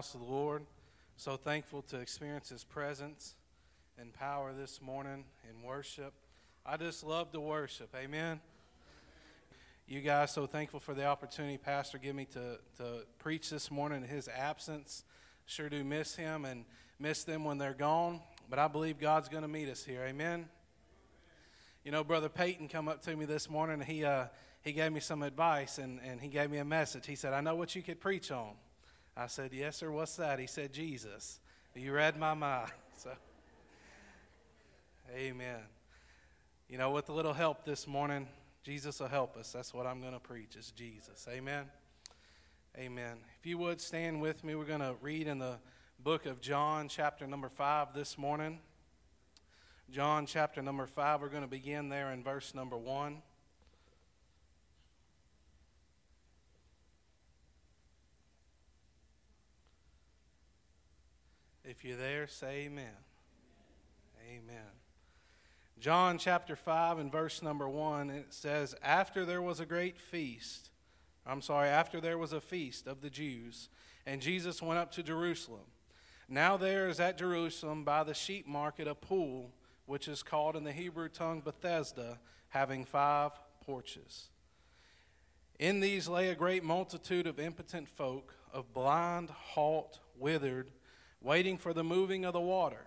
house of the Lord. So thankful to experience His presence and power this morning in worship. I just love to worship. Amen. You guys, so thankful for the opportunity Pastor gave me to, to preach this morning in his absence. Sure do miss him and miss them when they're gone, but I believe God's going to meet us here. Amen. You know, Brother Peyton come up to me this morning. He, uh, he gave me some advice and, and he gave me a message. He said, I know what you could preach on. I said, Yes, sir. What's that? He said, Jesus. You read my mind. So, amen. You know, with a little help this morning, Jesus will help us. That's what I'm going to preach is Jesus. Amen. Amen. If you would stand with me, we're going to read in the book of John, chapter number 5 this morning. John, chapter number 5, we're going to begin there in verse number 1. If you're there, say amen. Amen. John chapter 5 and verse number 1, it says, After there was a great feast, I'm sorry, after there was a feast of the Jews, and Jesus went up to Jerusalem. Now there is at Jerusalem by the sheep market a pool, which is called in the Hebrew tongue Bethesda, having five porches. In these lay a great multitude of impotent folk, of blind, halt, withered, waiting for the moving of the water.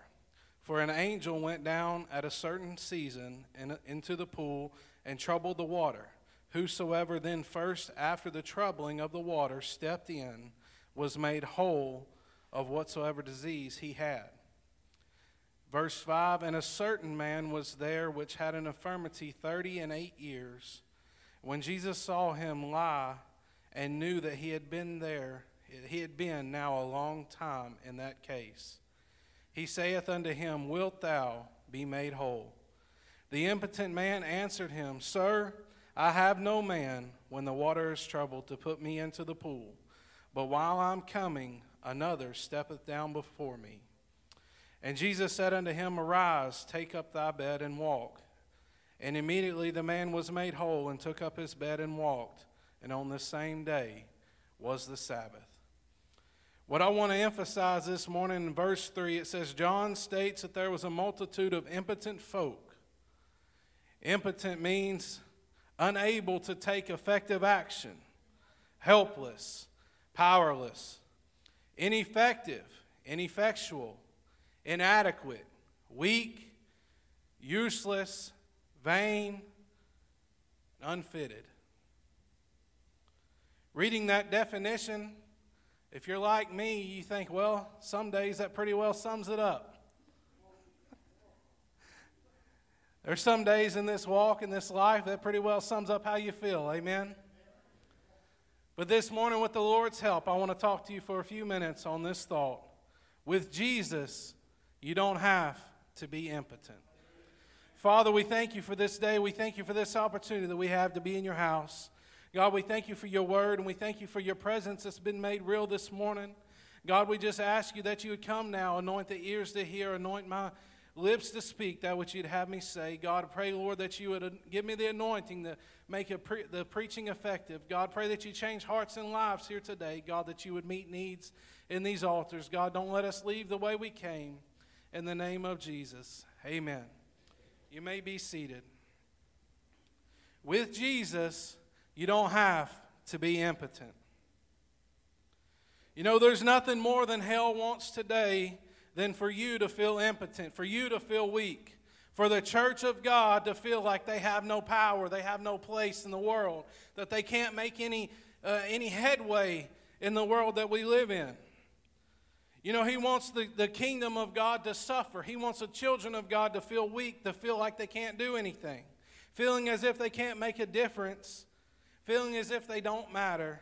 For an angel went down at a certain season in, into the pool and troubled the water. Whosoever then first, after the troubling of the water, stepped in, was made whole of whatsoever disease he had. Verse 5 And a certain man was there which had an infirmity thirty and eight years. When Jesus saw him lie and knew that he had been there, he had been now a long time in that case. He saith unto him, Wilt thou be made whole? The impotent man answered him, Sir, I have no man when the water is troubled to put me into the pool, but while I'm coming, another steppeth down before me. And Jesus said unto him, Arise, take up thy bed and walk. And immediately the man was made whole and took up his bed and walked. And on the same day was the Sabbath. What I want to emphasize this morning in verse 3, it says, John states that there was a multitude of impotent folk. Impotent means unable to take effective action, helpless, powerless, ineffective, ineffectual, inadequate, weak, useless, vain, unfitted. Reading that definition, if you're like me, you think, well, some days that pretty well sums it up. There's some days in this walk, in this life, that pretty well sums up how you feel. Amen? But this morning, with the Lord's help, I want to talk to you for a few minutes on this thought. With Jesus, you don't have to be impotent. Father, we thank you for this day. We thank you for this opportunity that we have to be in your house. God, we thank you for your word and we thank you for your presence that's been made real this morning. God, we just ask you that you would come now, anoint the ears to hear, anoint my lips to speak that which you'd have me say. God, pray, Lord, that you would give me the anointing to make pre- the preaching effective. God, pray that you change hearts and lives here today. God, that you would meet needs in these altars. God, don't let us leave the way we came. In the name of Jesus, amen. You may be seated. With Jesus, you don't have to be impotent. You know, there's nothing more than hell wants today than for you to feel impotent, for you to feel weak, for the church of God to feel like they have no power, they have no place in the world, that they can't make any, uh, any headway in the world that we live in. You know, he wants the, the kingdom of God to suffer. He wants the children of God to feel weak, to feel like they can't do anything, feeling as if they can't make a difference feeling as if they don't matter.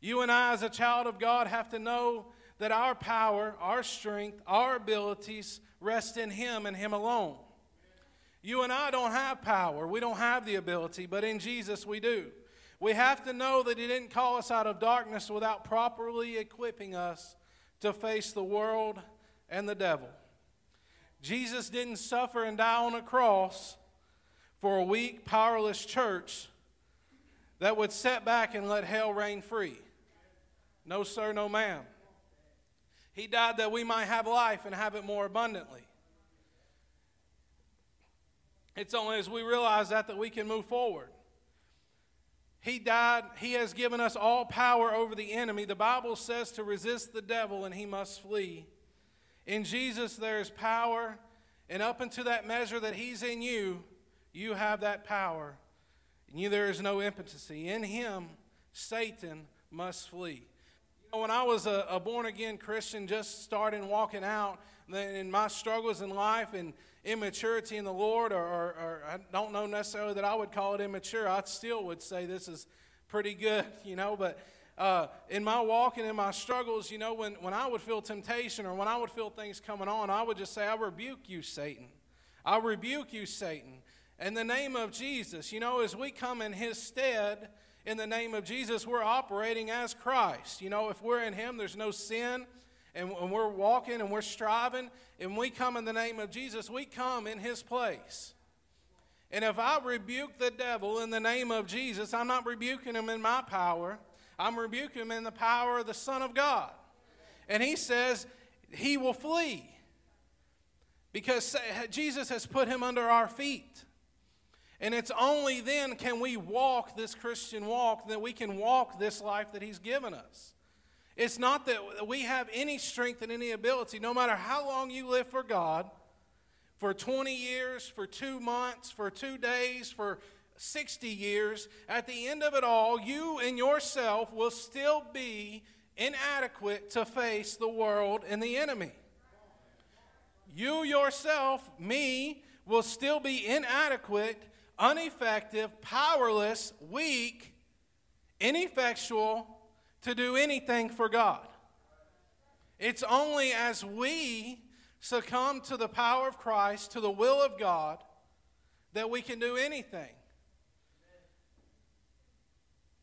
You and I, as a child of God, have to know that our power, our strength, our abilities rest in Him and Him alone. You and I don't have power, we don't have the ability, but in Jesus we do. We have to know that He didn't call us out of darkness without properly equipping us to face the world and the devil. Jesus didn't suffer and die on a cross for a weak, powerless church that would set back and let hell reign free. No, sir, no, ma'am. He died that we might have life and have it more abundantly. It's only as we realize that that we can move forward. He died, He has given us all power over the enemy. The Bible says to resist the devil and he must flee. In Jesus, there is power, and up unto that measure that He's in you, you have that power. You, there is no impotency. In Him, Satan must flee. You know, when I was a, a born again Christian, just starting walking out in my struggles in life and immaturity in the Lord, or, or, or, I don't know necessarily that I would call it immature. I still would say this is pretty good, you know, but uh, in my walk and in my struggles, you know, when, when I would feel temptation or when I would feel things coming on, I would just say, I rebuke you, Satan. I rebuke you, Satan. In the name of Jesus, you know, as we come in his stead, in the name of Jesus, we're operating as Christ. You know, if we're in him, there's no sin and, we're walking and we're striving, and we come in the name of Jesus, we come in his place. And if I rebuke the devil in the name of Jesus, I'm not rebuking him in my power. I'm rebuking him in the power of the Son of God. And he says he will flee because Jesus has put him under our feet. And it's only then can we walk this Christian walk that we can walk this life that he's given us. It's not that we have any strength and any ability, no matter how long you live for God for 20 years, for two months, for two days, for 60 years, at the end of it all, you and yourself will still be inadequate to face the world and the enemy. You yourself, me, will still be inadequate, ineffective, powerless, weak, ineffectual, to do anything for God. It's only as we succumb to the power of Christ, to the will of God, that we can do anything.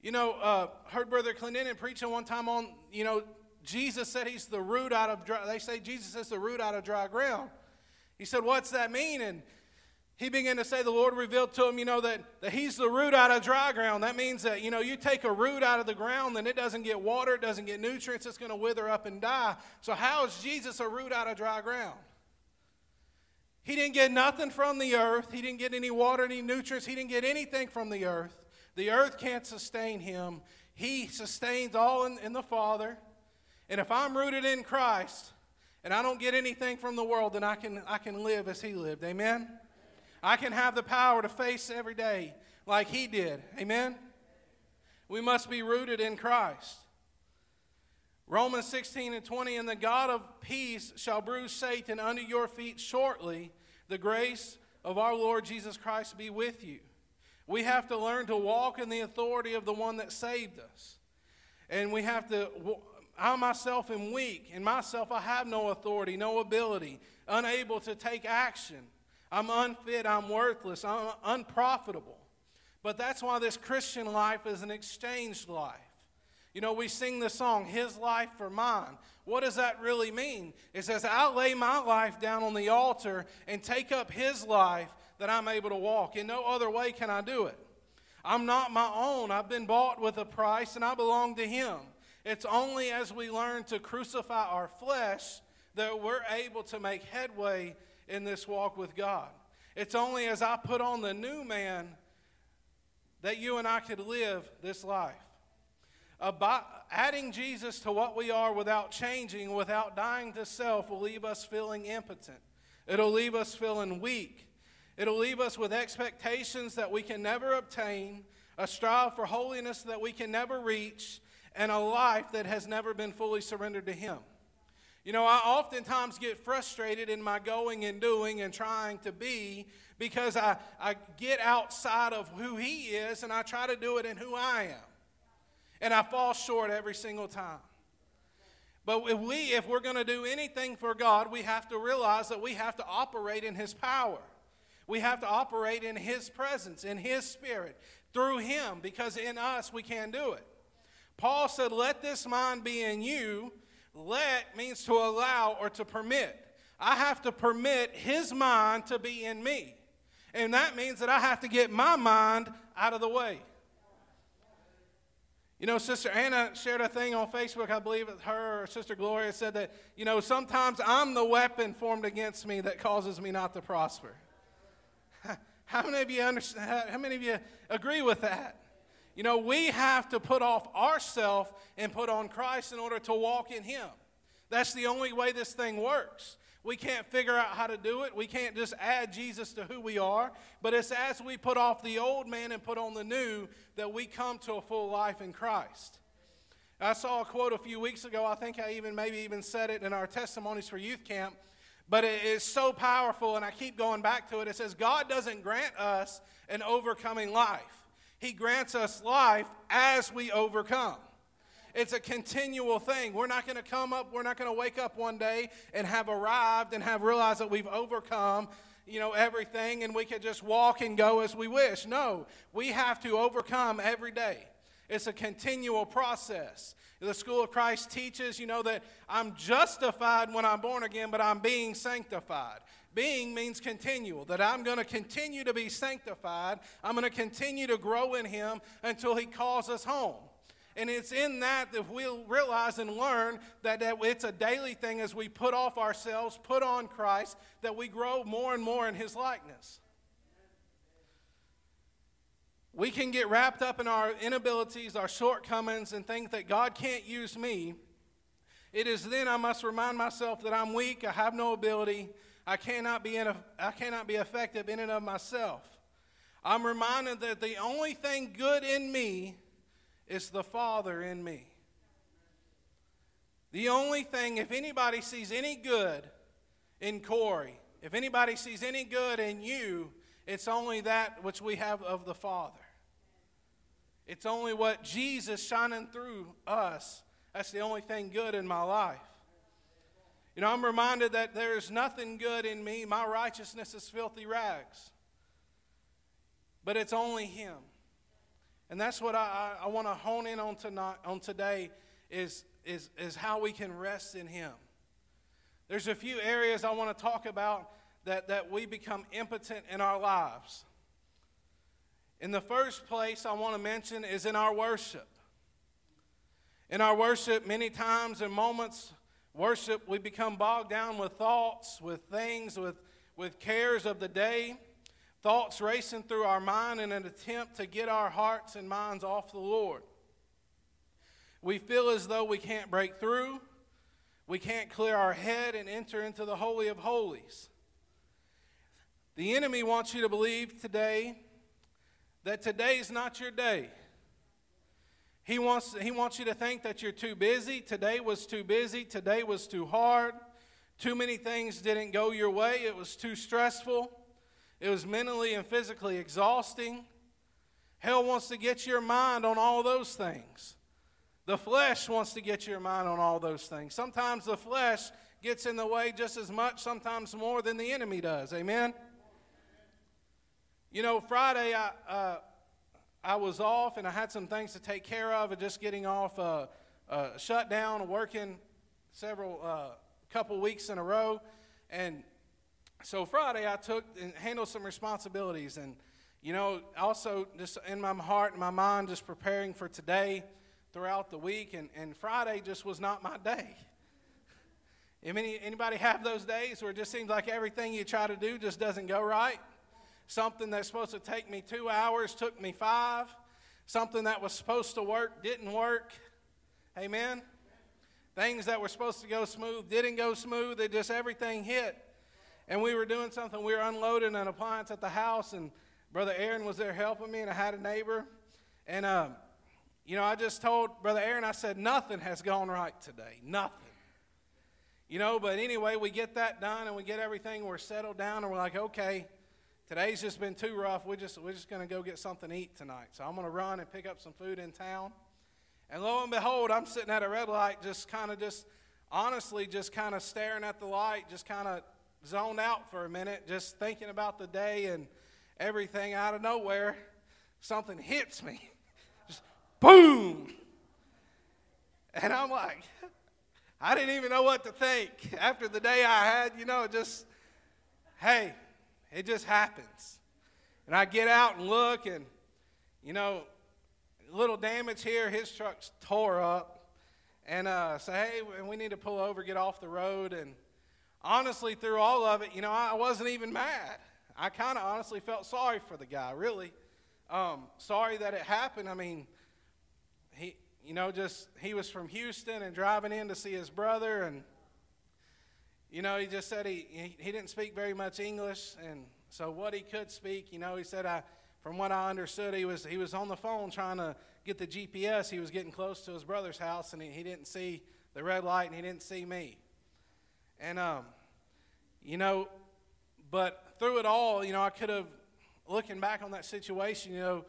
You know, uh, heard Brother Clendenin preaching one time on, you know, Jesus said he's the root out of dry, they say Jesus is the root out of dry ground. He said, what's that mean? And he began to say the Lord revealed to him, you know, that, that he's the root out of dry ground. That means that, you know, you take a root out of the ground, then it doesn't get water, it doesn't get nutrients, it's going to wither up and die. So, how is Jesus a root out of dry ground? He didn't get nothing from the earth. He didn't get any water, any nutrients. He didn't get anything from the earth. The earth can't sustain him. He sustains all in, in the Father. And if I'm rooted in Christ and I don't get anything from the world, then I can, I can live as he lived. Amen? I can have the power to face every day like he did. Amen? We must be rooted in Christ. Romans 16 and 20, and the God of peace shall bruise Satan under your feet shortly. The grace of our Lord Jesus Christ be with you. We have to learn to walk in the authority of the one that saved us. And we have to, I myself am weak. In myself, I have no authority, no ability, unable to take action. I'm unfit, I'm worthless, I'm unprofitable. But that's why this Christian life is an exchanged life. You know, we sing the song, His Life for Mine. What does that really mean? It says, I'll lay my life down on the altar and take up His life that I'm able to walk. In no other way can I do it. I'm not my own. I've been bought with a price and I belong to Him. It's only as we learn to crucify our flesh that we're able to make headway in this walk with God. It's only as I put on the new man that you and I could live this life. About adding Jesus to what we are without changing, without dying to self, will leave us feeling impotent. It'll leave us feeling weak. It'll leave us with expectations that we can never obtain, a strive for holiness that we can never reach, and a life that has never been fully surrendered to Him. You know, I oftentimes get frustrated in my going and doing and trying to be because I, I get outside of who He is and I try to do it in who I am. And I fall short every single time. But if, we, if we're going to do anything for God, we have to realize that we have to operate in His power. We have to operate in His presence, in His Spirit, through Him, because in us we can't do it. Paul said, Let this mind be in you let means to allow or to permit. I have to permit his mind to be in me. And that means that I have to get my mind out of the way. You know, Sister Anna shared a thing on Facebook, I believe it's her or Sister Gloria said that, you know, sometimes I'm the weapon formed against me that causes me not to prosper. How many of you understand? How many of you agree with that? You know, we have to put off ourself and put on Christ in order to walk in Him. That's the only way this thing works. We can't figure out how to do it. We can't just add Jesus to who we are. But it's as we put off the old man and put on the new that we come to a full life in Christ. I saw a quote a few weeks ago. I think I even maybe even said it in our testimonies for youth camp. But it is so powerful, and I keep going back to it. It says, God doesn't grant us an overcoming life, He grants us life as we overcome. It's a continual thing. We're not going to come up, we're not going to wake up one day and have arrived and have realized that we've overcome you know everything and we can just walk and go as we wish. No, we have to overcome every day. It's a continual process. The School of Christ teaches, you know, that I'm justified when I'm born again, but I'm being sanctified. Being means continual, that I'm going to continue to be sanctified. I'm going to continue to grow in Him until He calls us home. And it's in that that we'll realize and learn that, it's a daily thing as we put off ourselves, put on Christ, that we grow more and more in His likeness. We can get wrapped up in our inabilities, our shortcomings, and think that God can't use me. It is then I must remind myself that I'm weak, I have no ability, I cannot be, in a, I cannot be effective in and of myself. I'm reminded that the only thing good in me is the Father in me. The only thing, if anybody sees any good in Corey, if anybody sees any good in you, it's only that which we have of the Father. It's only what Jesus shining through us. That's the only thing good in my life. You know, I'm reminded that there is nothing good in me. My righteousness is filthy rags. But it's only Him. And that's what I, I, I want to hone in on tonight, on today is, is, is how we can rest in Him. There's a few areas I want to talk about that, that we become impotent in our lives. In the first place, I want to mention is in our worship. In our worship, many times and moments, worship, we become bogged down with thoughts, with things, with, with cares of the day. Thoughts racing through our mind in an attempt to get our hearts and minds off the Lord. We feel as though we can't break through, we can't clear our head and enter into the Holy of Holies. The enemy wants you to believe today that today is not your day. He wants, he wants you to think that you're too busy. Today was too busy. Today was too hard. Too many things didn't go your way. It was too stressful. It was mentally and physically exhausting. Hell wants to get your mind on all those things. The flesh wants to get your mind on all those things. Sometimes the flesh gets in the way just as much, sometimes more than the enemy does. Amen? You know, Friday I, uh, I was off and I had some things to take care of, and just getting off uh, uh, shut down, working several uh, couple weeks in a row, and so Friday I took and handled some responsibilities and you know also just in my heart and my mind just preparing for today throughout the week and, and Friday just was not my day. Any, anybody have those days where it just seems like everything you try to do just doesn't go right? Something that's supposed to take me two hours took me five. Something that was supposed to work didn't work. Amen? Things that were supposed to go smooth didn't go smooth. It just everything hit and we were doing something. We were unloading an appliance at the house, and Brother Aaron was there helping me, and I had a neighbor. And, um, you know, I just told Brother Aaron, I said, nothing has gone right today. Nothing. You know, but anyway, we get that done and we get everything, we're settled down, and we're like, okay, today's just been too rough. We're just, we're just going to go get something to eat tonight. So I'm going to run and pick up some food in town. And lo and behold, I'm sitting at a red light, just kind of just, honestly, just kind of staring at the light, just kind of zoned out for a minute, just thinking about the day and everything out of nowhere, something hits me. Just boom. And I'm like, I didn't even know what to think. After the day I had, you know, just, hey, it just happens. And I get out and look, and, you know, little damage here. His truck's tore up. And uh, say, hey, we need to pull over, get off the road. And honestly, through all of it, you know, I wasn't even mad. I kind of honestly felt sorry for the guy, really. Um, sorry that it happened. I mean, he, you know, just he was from Houston and driving in to see his brother, and you know, he just said he he, he didn't speak very much English, and so what he could speak, you know, he said I, from what I understood, he was he was on the phone trying to get the GPS. He was getting close to his brother's house, and he, he didn't see the red light, and he didn't see me, and um, you know, but through it all, you know, I could have, looking back on that situation, you know,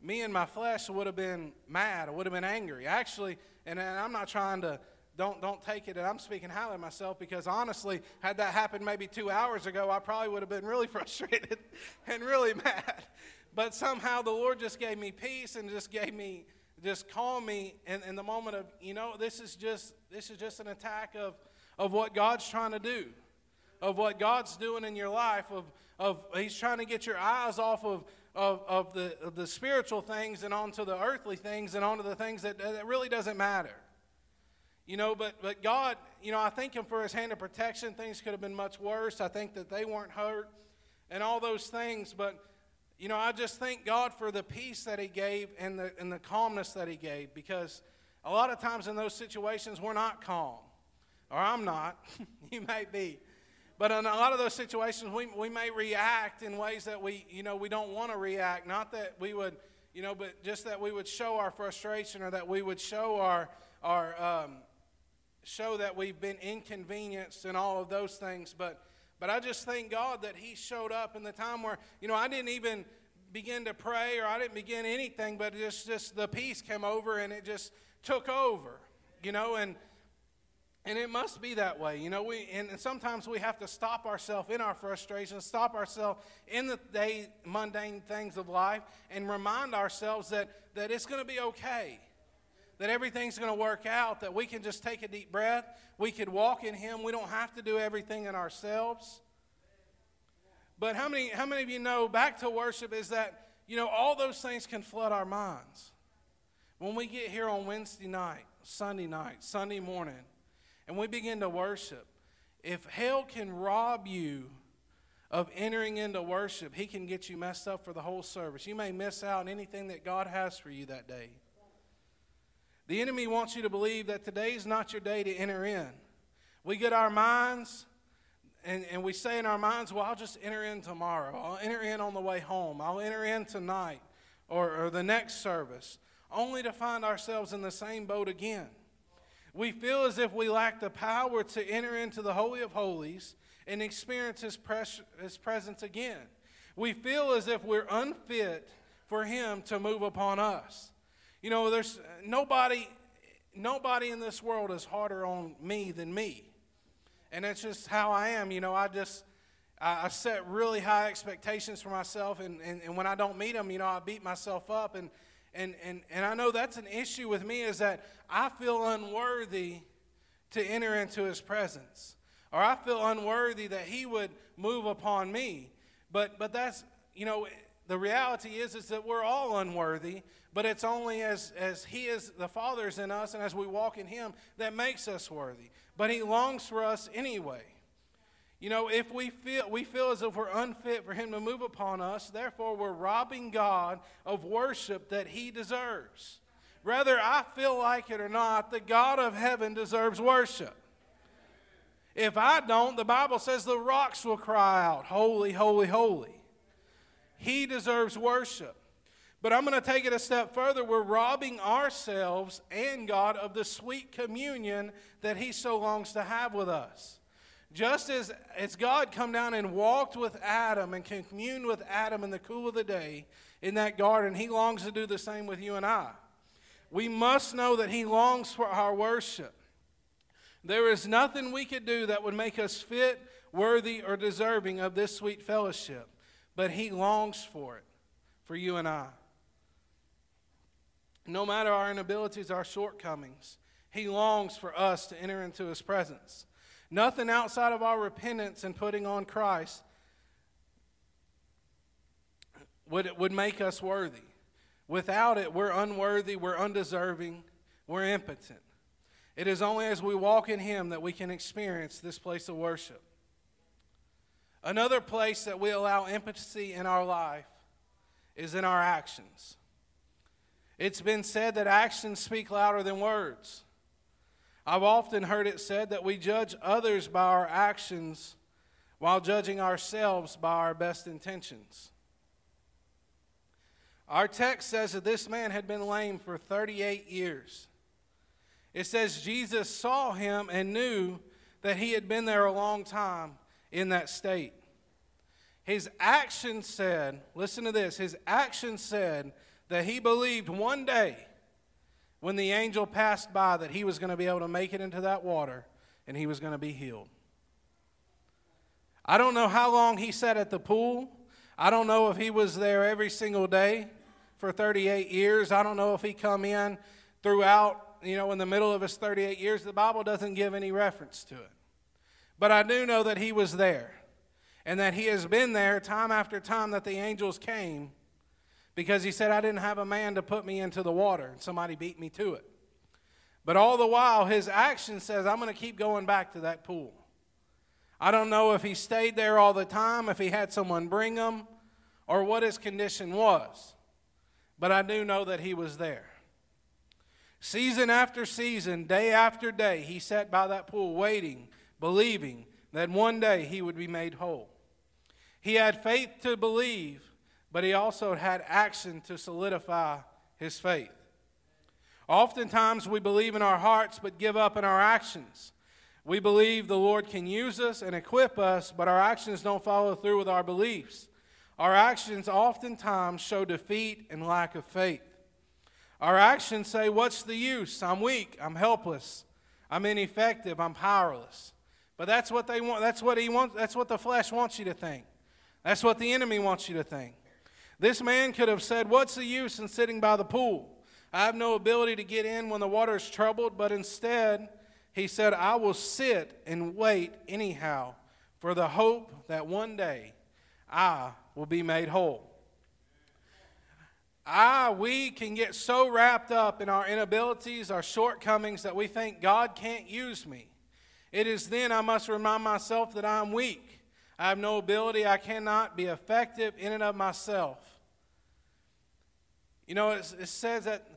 me and my flesh would have been mad. I would have been angry. Actually, and, and I'm not trying to, don't, don't take it and I'm speaking highly of myself because honestly, had that happened maybe two hours ago, I probably would have been really frustrated and really mad. But somehow the Lord just gave me peace and just gave me, just calmed me in, in the moment of, you know, this is just, this is just an attack of, of what God's trying to do of what God's doing in your life, of, of He's trying to get your eyes off of, of, of, the, of the spiritual things and onto the earthly things and onto the things that, that really doesn't matter. You know, but, but God, you know, I thank Him for His hand of protection. Things could have been much worse. I think that they weren't hurt and all those things. But, you know, I just thank God for the peace that He gave and the, and the calmness that He gave because a lot of times in those situations we're not calm. Or I'm not. you may be. But in a lot of those situations, we, we may react in ways that we, you know, we don't want to react. Not that we would, you know, but just that we would show our frustration or that we would show our, our um, show that we've been inconvenienced and all of those things. But, but I just thank God that He showed up in the time where, you know, I didn't even begin to pray or I didn't begin anything, but just, just the peace came over and it just took over, you know, and and it must be that way. You know, we and sometimes we have to stop ourselves in our frustration, stop ourselves in the day mundane things of life, and remind ourselves that, that it's going to be okay. That everything's going to work out, that we can just take a deep breath. We could walk in Him. We don't have to do everything in ourselves. But how many, how many of you know back to worship is that, you know, all those things can flood our minds. When we get here on Wednesday night, Sunday night, Sunday morning, and we begin to worship, if hell can rob you of entering into worship, he can get you messed up for the whole service. You may miss out on anything that God has for you that day. The enemy wants you to believe that today is not your day to enter in. We get our minds and, and we say in our minds, well, I'll just enter in tomorrow. I'll enter in on the way home. I'll enter in tonight or, or the next service, only to find ourselves in the same boat again. We feel as if we lack the power to enter into the Holy of Holies and experience His, pres- His presence again. We feel as if we're unfit for Him to move upon us. You know, there's uh, nobody, nobody in this world is harder on me than me. And that's just how I am. You know, I just, I, set really high expectations for myself. And, and, and when I don't meet them, you know, I beat myself up. And, and, and, and I know that's an issue with me is that I feel unworthy to enter into his presence. Or I feel unworthy that he would move upon me. But, but that's, you know, the reality is, is that we're all unworthy, but it's only as, as he is, the Father's in us, and as we walk in him, that makes us worthy. But he longs for us anyway. You know, if we feel, we feel as if we're unfit for Him to move upon us, therefore we're robbing God of worship that He deserves. Whether I feel like it or not, the God of heaven deserves worship. If I don't, the Bible says the rocks will cry out, Holy, holy, holy. He deserves worship. But I'm going to take it a step further. We're robbing ourselves and God of the sweet communion that He so longs to have with us. Just as, as God come down and walked with Adam and communed with Adam in the cool of the day in that garden, he longs to do the same with you and I. We must know that he longs for our worship. There is nothing we could do that would make us fit, worthy, or deserving of this sweet fellowship, but he longs for it, for you and I. No matter our inabilities, our shortcomings, he longs for us to enter into his presence. Nothing outside of our repentance and putting on Christ would, would make us worthy, Without it, we're unworthy, we're undeserving, we're impotent. It is only as we walk in Him that we can experience this place of worship. Another place that we allow impotency in our life is in our actions. It's been said that actions speak louder than words. I've often heard it said that we judge others by our actions while judging ourselves by our best intentions. Our text says that this man had been lame for 38 years. It says Jesus saw him and knew that he had been there a long time in that state. His action said, listen to this, his action said that he believed one day when the angel passed by that he was going to be able to make it into that water and he was going to be healed. I don't know how long he sat at the pool. I don't know if he was there every single day for 38 years. I don't know if he come in throughout, you know, in the middle of his 38 years. The Bible doesn't give any reference to it. But I do know that he was there and that he has been there time after time that the angels came because he said, I didn't have a man to put me into the water, and somebody beat me to it. But all the while, his action says, I'm going to keep going back to that pool. I don't know if he stayed there all the time, if he had someone bring him, or what his condition was. But I do know that he was there. Season after season, day after day, he sat by that pool waiting, believing that one day he would be made whole. He had faith to believe but he also had action to solidify his faith. Oftentimes, we believe in our hearts but give up in our actions. We believe the Lord can use us and equip us, but our actions don't follow through with our beliefs. Our actions oftentimes show defeat and lack of faith. Our actions say, What's the use? I'm weak. I'm helpless. I'm ineffective. I'm powerless. But that's what they want. That's what he wants. That's what the flesh wants you to think. That's what the enemy wants you to think. This man could have said, What's the use in sitting by the pool? I have no ability to get in when the water is troubled, but instead, he said, I will sit and wait anyhow for the hope that one day I will be made whole. I, we can get so wrapped up in our inabilities, our shortcomings, that we think God can't use me. It is then I must remind myself that I'm weak. I have no ability. I cannot be effective in and of myself. You know, it, it says that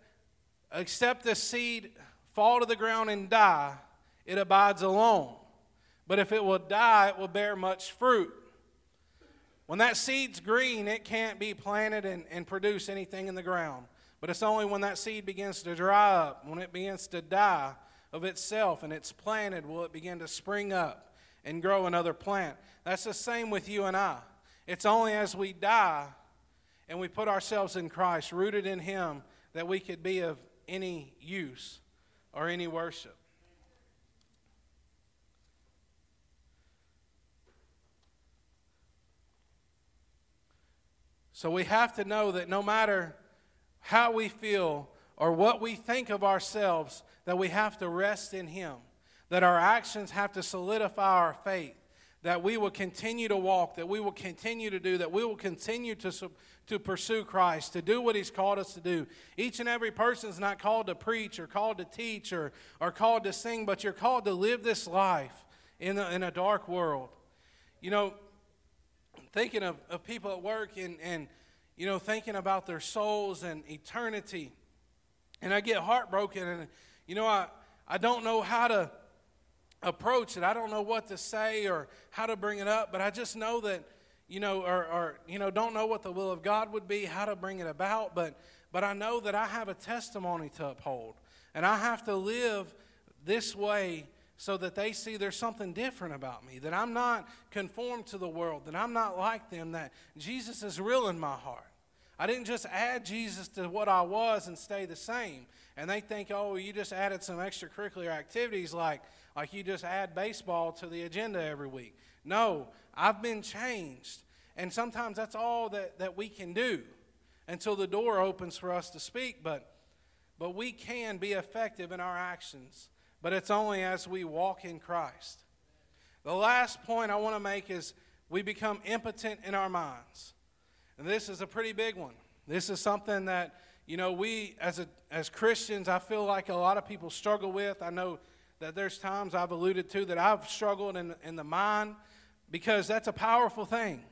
except the seed fall to the ground and die, it abides alone. But if it will die, it will bear much fruit. When that seed's green, it can't be planted and, and produce anything in the ground. But it's only when that seed begins to dry up, when it begins to die of itself and it's planted, will it begin to spring up and grow another plant. That's the same with you and I. It's only as we die and we put ourselves in Christ, rooted in Him, that we could be of any use or any worship. So we have to know that no matter how we feel or what we think of ourselves, that we have to rest in Him, that our actions have to solidify our faith, that we will continue to walk, that we will continue to do, that we will continue to, to pursue Christ, to do what He's called us to do. Each and every person is not called to preach or called to teach or, or called to sing, but you're called to live this life in a, in a dark world. You know, thinking of, of people at work and, and, you know, thinking about their souls and eternity. And I get heartbroken and, you know, I, I don't know how to approach it. I don't know what to say or how to bring it up, but I just know that, you know, or, or, you know, don't know what the will of God would be, how to bring it about, but, but I know that I have a testimony to uphold. And I have to live this way so that they see there's something different about me, that I'm not conformed to the world, that I'm not like them, that Jesus is real in my heart. I didn't just add Jesus to what I was and stay the same. And they think, oh, you just added some extracurricular activities like like you just add baseball to the agenda every week. No, I've been changed. And sometimes that's all that, that we can do until the door opens for us to speak. But, but we can be effective in our actions, but it's only as we walk in Christ. The last point I want to make is we become impotent in our minds. And this is a pretty big one. This is something that, you know, we as a, as Christians, I feel like a lot of people struggle with. I know that there's times I've alluded to that I've struggled in, in the mind because that's a powerful thing.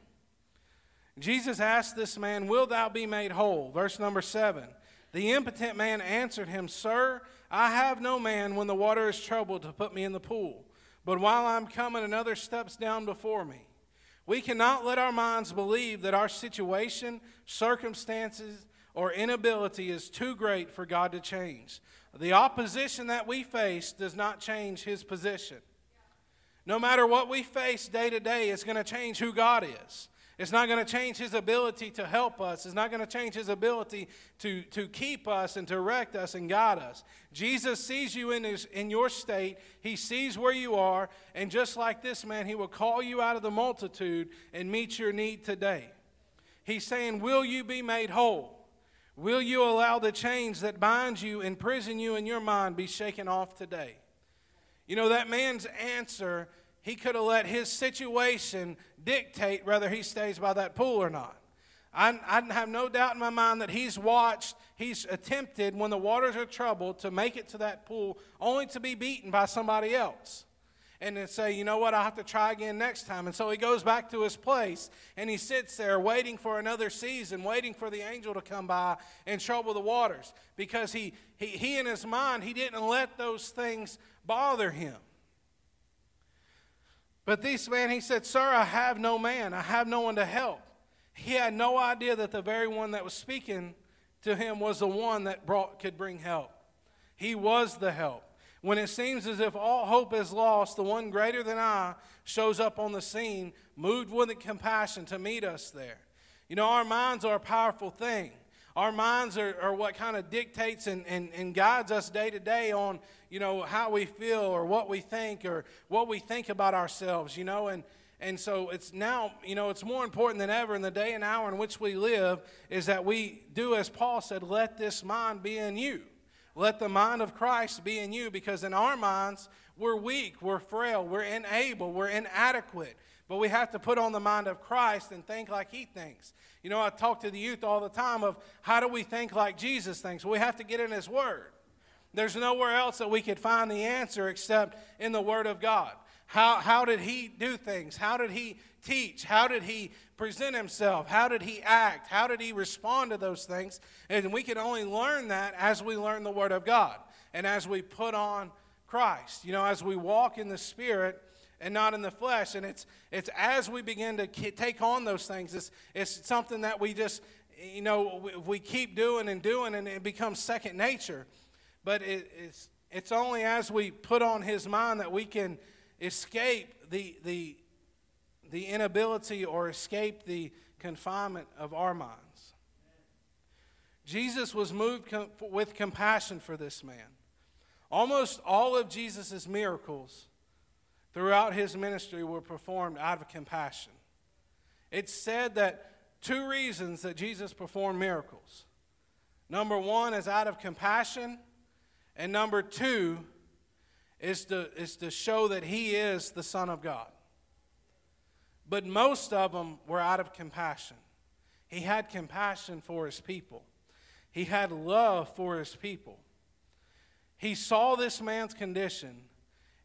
Jesus asked this man, Will thou be made whole? Verse number seven. The impotent man answered him, Sir, I have no man when the water is troubled to put me in the pool. But while I'm coming, another steps down before me. We cannot let our minds believe that our situation, circumstances, or inability is too great for God to change. The opposition that we face does not change his position. No matter what we face day to day, it's going to change who God is. It's not going to change his ability to help us. It's not going to change his ability to, to keep us and direct us and guide us. Jesus sees you in, his, in your state. He sees where you are. And just like this man, he will call you out of the multitude and meet your need today. He's saying, Will you be made whole? Will you allow the chains that bind you, imprison you in your mind, be shaken off today? You know, that man's answer he could have let his situation dictate whether he stays by that pool or not. I, I have no doubt in my mind that he's watched, he's attempted when the waters are troubled to make it to that pool only to be beaten by somebody else. And then say, you know what, I'll have to try again next time. And so he goes back to his place and he sits there waiting for another season, waiting for the angel to come by and trouble the waters. Because he, he, he in his mind, he didn't let those things bother him. But this man, he said, Sir, I have no man. I have no one to help. He had no idea that the very one that was speaking to him was the one that brought, could bring help. He was the help. When it seems as if all hope is lost, the one greater than I shows up on the scene, moved with compassion to meet us there. You know, our minds are a powerful thing. Our minds are, are what kind of dictates and, and, and guides us day to day on, you know, how we feel or what we think or what we think about ourselves, you know, and, and so it's now, you know, it's more important than ever in the day and hour in which we live is that we do as Paul said, let this mind be in you. Let the mind of Christ be in you because in our minds, we're weak, we're frail, we're unable, we're inadequate. But we have to put on the mind of Christ and think like he thinks. You know, I talk to the youth all the time of how do we think like Jesus thinks? We have to get in his word. There's nowhere else that we could find the answer except in the word of God. How, how did he do things? How did he teach? How did he present himself? How did he act? How did he respond to those things? And we can only learn that as we learn the Word of God and as we put on Christ. You know, as we walk in the Spirit and not in the flesh. And it's, it's as we begin to take on those things, it's, it's something that we just, you know, we, we keep doing and doing, and it becomes second nature. But it, it's, it's only as we put on His mind that we can escape the, the, the inability or escape the confinement of our minds. Jesus was moved com- with compassion for this man. Almost all of Jesus' miracles throughout his ministry were performed out of compassion. It's said that two reasons that Jesus performed miracles number one is out of compassion, and number two is to, is to show that he is the Son of God. But most of them were out of compassion. He had compassion for his people, he had love for his people. He saw this man's condition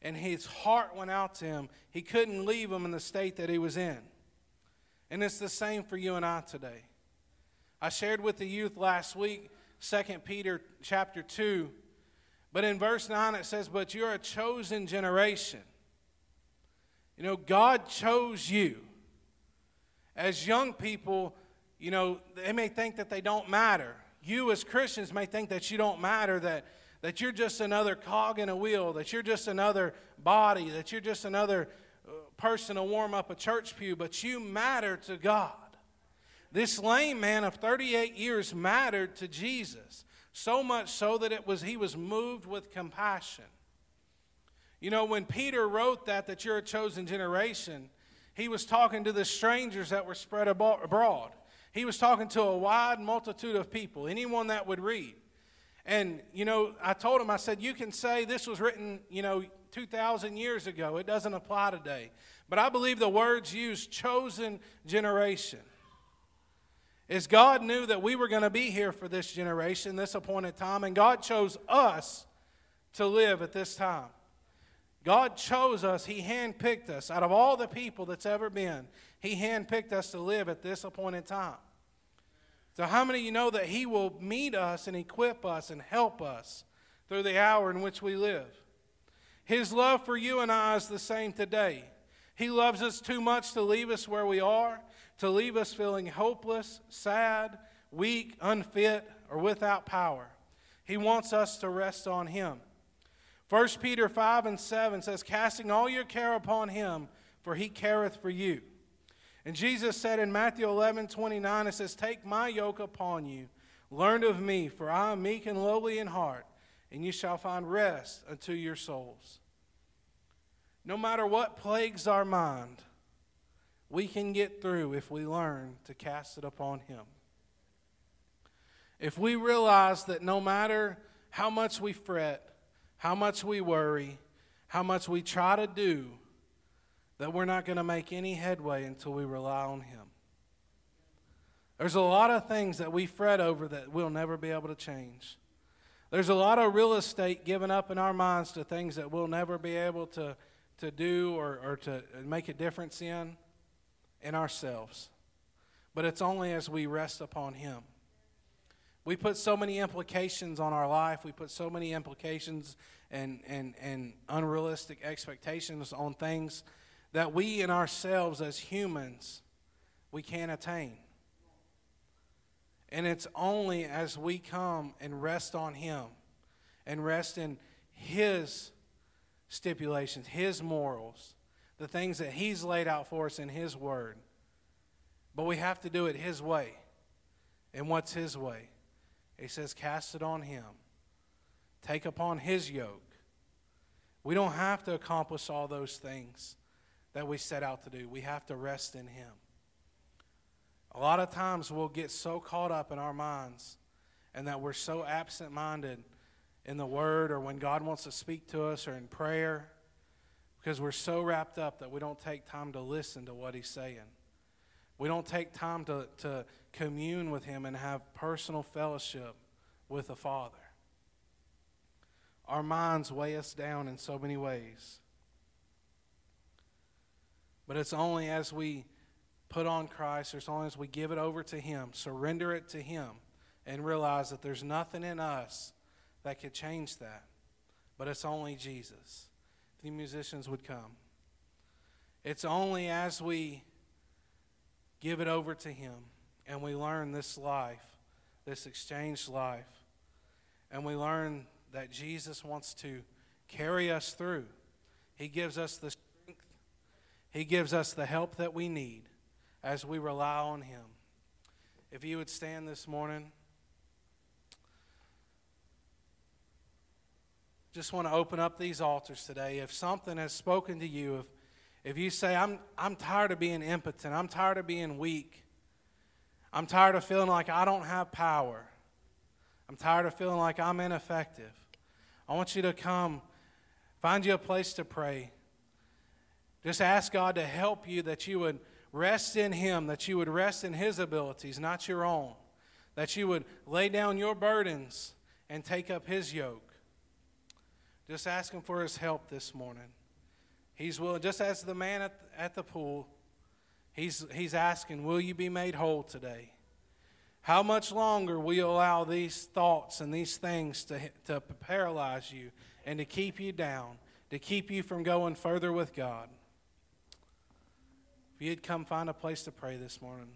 and his heart went out to him. He couldn't leave him in the state that he was in. And it's the same for you and I today. I shared with the youth last week 2 Peter chapter 2. But in verse 9 it says, But you're a chosen generation. You know, God chose you. As young people, you know, they may think that they don't matter. You as Christians may think that you don't matter, that that you're just another cog in a wheel, that you're just another body, that you're just another uh, person to warm up a church pew, but you matter to God. This lame man of 38 years mattered to Jesus, so much so that it was he was moved with compassion. You know, when Peter wrote that that you're a chosen generation, he was talking to the strangers that were spread abroad. He was talking to a wide multitude of people, anyone that would read. And, you know, I told him, I said, you can say this was written, you know, 2,000 years ago. It doesn't apply today. But I believe the words used chosen generation. is God knew that we were going to be here for this generation, this appointed time, and God chose us to live at this time. God chose us, He handpicked us. Out of all the people that's ever been, He handpicked us to live at this appointed time. So, how many of you know that He will meet us and equip us and help us through the hour in which we live? His love for you and I is the same today. He loves us too much to leave us where we are, to leave us feeling hopeless, sad, weak, unfit, or without power. He wants us to rest on Him. 1 Peter 5 and 7 says, Casting all your care upon Him, for He careth for you. And Jesus said in Matthew 11 29, it says, Take my yoke upon you, learn of me, for I am meek and lowly in heart, and you shall find rest unto your souls. No matter what plagues our mind, we can get through if we learn to cast it upon Him. If we realize that no matter how much we fret, how much we worry, how much we try to do, that we're not going to make any headway until we rely on Him. There's a lot of things that we fret over that we'll never be able to change. There's a lot of real estate given up in our minds to things that we'll never be able to to do or, or to make a difference in in ourselves. But it's only as we rest upon Him. We put so many implications on our life, we put so many implications and, and, and unrealistic expectations on things that we in ourselves as humans we can't attain. And it's only as we come and rest on Him and rest in His stipulations, His morals, the things that He's laid out for us in His Word. But we have to do it His way. And what's His way? He says, Cast it on Him, take upon His yoke. We don't have to accomplish all those things that we set out to do, we have to rest in Him. A lot of times we'll get so caught up in our minds and that we're so absent minded in the Word or when God wants to speak to us or in prayer because we're so wrapped up that we don't take time to listen to what He's saying. We don't take time to, to commune with Him and have personal fellowship with the Father. Our minds weigh us down in so many ways. But it's only as we put on Christ, it's only as we give it over to Him, surrender it to Him, and realize that there's nothing in us that could change that. But it's only Jesus. The musicians would come. It's only as we give it over to Him and we learn this life, this exchanged life, and we learn that Jesus wants to carry us through. He gives us the strength, He gives us the help that we need as we rely on Him. If you would stand this morning. just want to open up these altars today. If something has spoken to you, if, if you say, I'm, I'm tired of being impotent, I'm tired of being weak, I'm tired of feeling like I don't have power, I'm tired of feeling like I'm ineffective, I want you to come, find you a place to pray. Just ask God to help you that you would rest in Him, that you would rest in His abilities, not your own, that you would lay down your burdens and take up His yoke. Just ask him for his help this morning. He's willing, just as the man at, at the pool, he's, he's asking, Will you be made whole today? How much longer will you allow these thoughts and these things to, to paralyze you and to keep you down, to keep you from going further with God? If you'd come find a place to pray this morning.